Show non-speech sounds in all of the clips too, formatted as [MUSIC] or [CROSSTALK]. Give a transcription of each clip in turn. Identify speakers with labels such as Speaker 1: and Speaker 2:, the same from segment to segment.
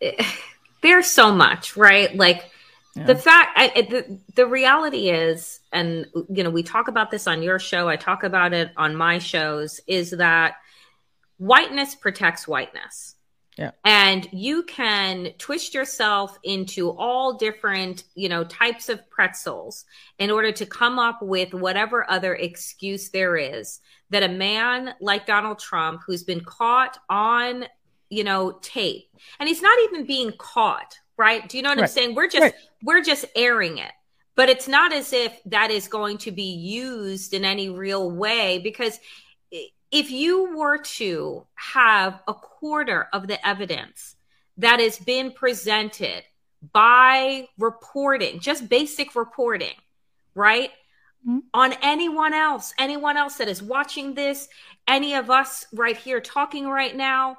Speaker 1: [SIGHS] there's so much, right? Like yeah. the fact, I, the, the reality is, and you know, we talk about this on your show, I talk about it on my shows, is that whiteness protects whiteness.
Speaker 2: Yeah.
Speaker 1: And you can twist yourself into all different, you know, types of pretzels in order to come up with whatever other excuse there is that a man like Donald Trump, who's been caught on, you know, tape, and he's not even being caught, right? Do you know what right. I'm saying? We're just right. we're just airing it. But it's not as if that is going to be used in any real way because if you were to have a quarter of the evidence that has been presented by reporting, just basic reporting, right? Mm-hmm. On anyone else, anyone else that is watching this, any of us right here talking right now,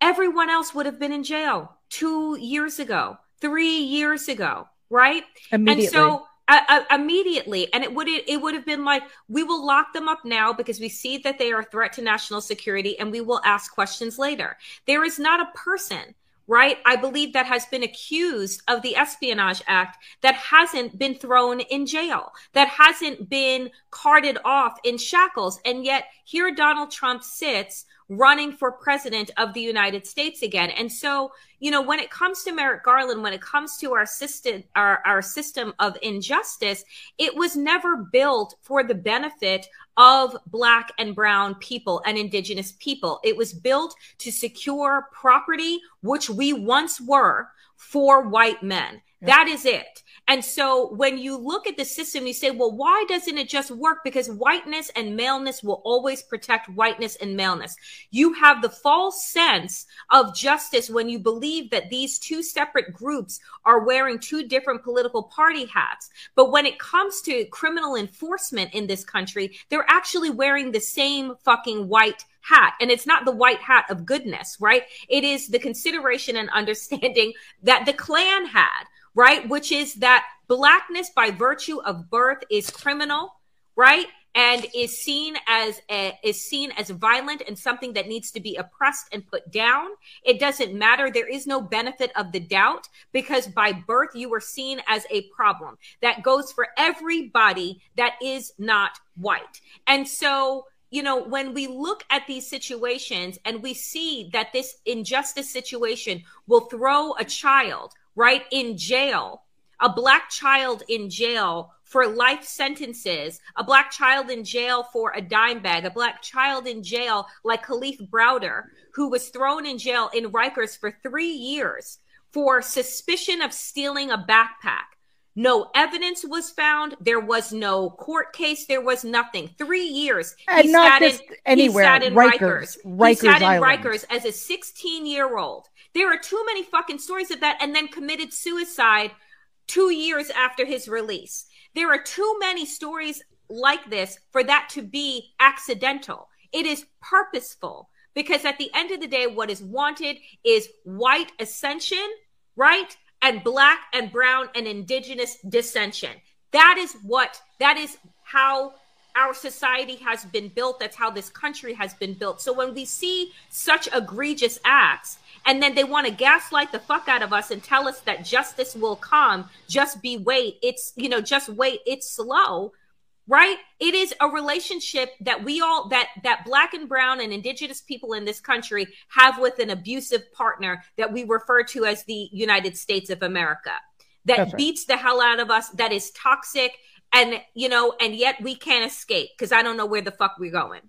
Speaker 1: everyone else would have been in jail two years ago, three years ago, right? Immediately.
Speaker 2: And
Speaker 1: so uh, immediately and it would it would have been like we will lock them up now because we see that they are a threat to national security and we will ask questions later there is not a person right i believe that has been accused of the espionage act that hasn't been thrown in jail that hasn't been carted off in shackles and yet here donald trump sits running for president of the United States again. And so, you know, when it comes to Merrick Garland, when it comes to our system, our, our system of injustice, it was never built for the benefit of black and brown people and indigenous people. It was built to secure property, which we once were for white men. That is it. And so when you look at the system, you say, well, why doesn't it just work? Because whiteness and maleness will always protect whiteness and maleness. You have the false sense of justice when you believe that these two separate groups are wearing two different political party hats. But when it comes to criminal enforcement in this country, they're actually wearing the same fucking white hat. And it's not the white hat of goodness, right? It is the consideration and [LAUGHS] understanding that the Klan had right? Which is that blackness by virtue of birth is criminal, right? And is seen as a, is seen as violent and something that needs to be oppressed and put down. It doesn't matter. There is no benefit of the doubt because by birth you were seen as a problem. That goes for everybody that is not white. And so you know, when we look at these situations and we see that this injustice situation will throw a child right, in jail, a black child in jail for life sentences, a black child in jail for a dime bag, a black child in jail like Kalief Browder, who was thrown in jail in Rikers for three years for suspicion of stealing a backpack. No evidence was found. There was no court case. There was nothing. Three years.
Speaker 2: And he not just in, anywhere. He sat in Rikers. Rikers, Rikers
Speaker 1: he sat
Speaker 2: in
Speaker 1: Rikers as a 16 year old. There are too many fucking stories of that and then committed suicide two years after his release. There are too many stories like this for that to be accidental. It is purposeful because at the end of the day, what is wanted is white ascension, right? And black and brown and indigenous dissension. That is what, that is how our society has been built. That's how this country has been built. So when we see such egregious acts, and then they want to gaslight the fuck out of us and tell us that justice will come, just be wait, it's, you know, just wait, it's slow right it is a relationship that we all that that black and brown and indigenous people in this country have with an abusive partner that we refer to as the united states of america that right. beats the hell out of us that is toxic and you know and yet we can't escape because i don't know where the fuck we're going